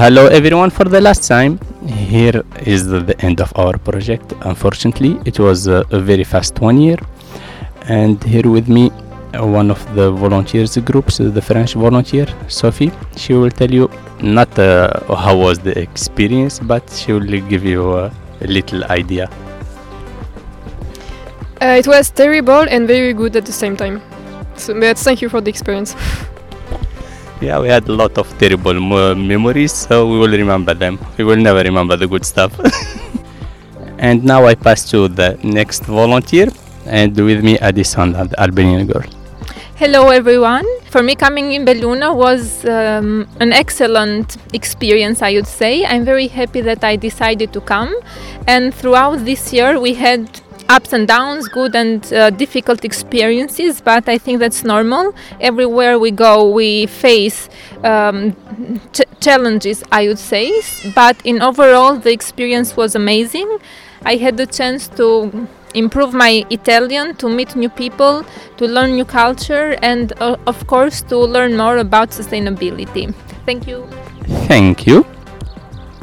Hello everyone for the last time. Here is the, end of our project. Unfortunately, it was a, very fast one year. And here with me, one of the volunteers groups, uh, the French volunteer, Sophie. She will tell you not uh, how was the experience, but she will give you a, a little idea. Uh, it was terrible and very good at the same time. So, but thank you for the experience. Yeah, we had a lot of terrible mo- memories, so we will remember them. We will never remember the good stuff. and now I pass to the next volunteer, and with me Addison, the Albanian girl. Hello everyone. For me, coming in Belluno was um, an excellent experience, I would say. I'm very happy that I decided to come. And throughout this year, we had ups and downs, good and uh, difficult experiences, but I think that's normal. Everywhere we go, we face um, ch- challenges, I would say. But in overall, the experience was amazing. I had the chance to improve my Italian, to meet new people, to learn new culture, and uh, of course to learn more about sustainability. Thank you. Thank you.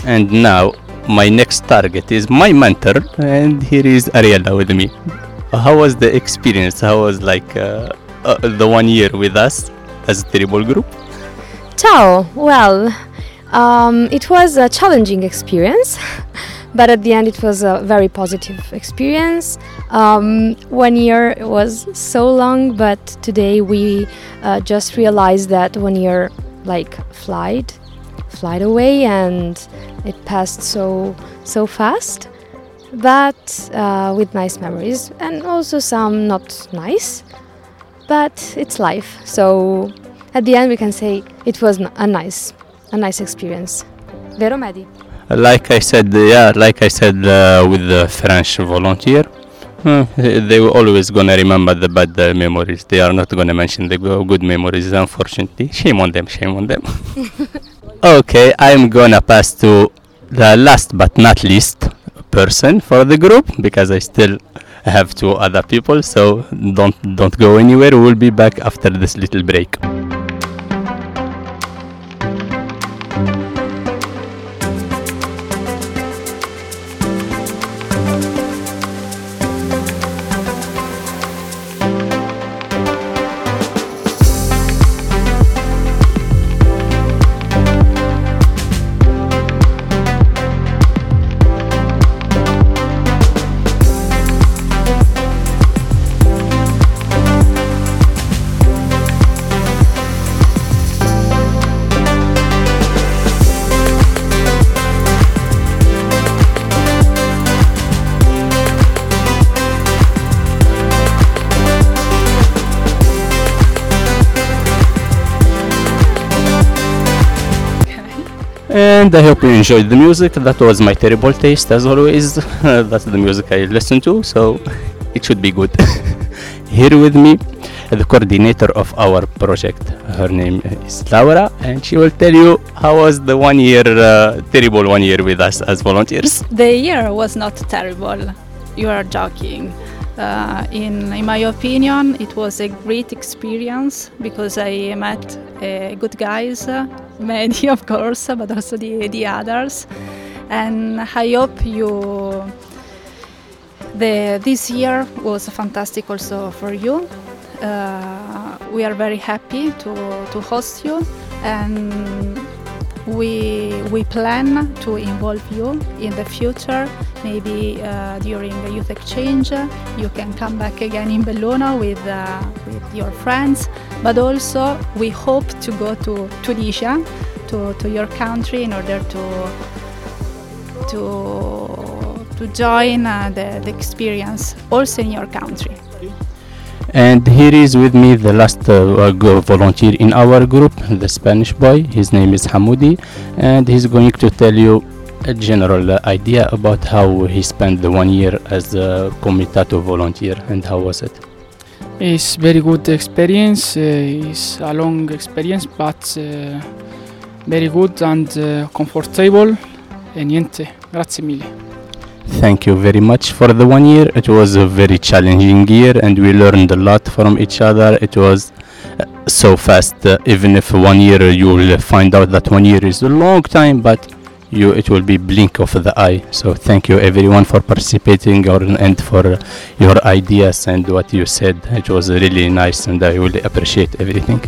And now my next target is my mentor, and here is Ariella with me. How was the experience? How was like uh, uh, the one year with us as a terrible group? Ciao. Well, um, it was a challenging experience, but at the end, it was a very positive experience. Um, one year was so long, but today we uh, just realized that one year like flied, flied away, and it passed so so fast. But uh, with nice memories and also some not nice. But it's life, so at the end we can say it was a nice a nice experience vero Mehdi? Like I said, yeah, like I said uh, with the French volunteer, uh, they were always gonna remember the bad uh, memories. They are not gonna mention the good memories, unfortunately. Shame on them, shame on them. okay, I'm gonna pass to the last but not least person for the group because I still have two other people. So don't don't go anywhere. We'll be back after this little break. And I hope you enjoyed the music. That was my terrible taste, as always. That's the music I listen to, so it should be good. Here with me, the coordinator of our project. Her name is Laura, and she will tell you how was the one year, uh, terrible one year with us as volunteers. The year was not terrible. You are joking. Uh, in, in my opinion, it was a great experience because I met uh, good guys, many of course, but also the, the others. And I hope you. The, this year was fantastic also for you. Uh, we are very happy to, to host you and we, we plan to involve you in the future. Maybe uh, during the youth exchange, you can come back again in Belluno with, uh, with your friends. But also, we hope to go to Tunisia, to, to your country, in order to to to join uh, the, the experience also in your country. And here is with me the last uh, volunteer in our group, the Spanish boy. His name is Hamoudi, and he's going to tell you a general idea about how he spent the one year as a comitato volunteer and how was it. It's very good experience. Uh, it's a long experience, but uh, very good and uh, comfortable. E niente, grazie mille. Thank you very much for the one year. It was a very challenging year and we learned a lot from each other. It was so fast. Uh, even if one year you will find out that one year is a long time, but you it will be blink of the eye. So thank you everyone for participating or, and for your ideas and what you said. It was really nice, and I really appreciate everything.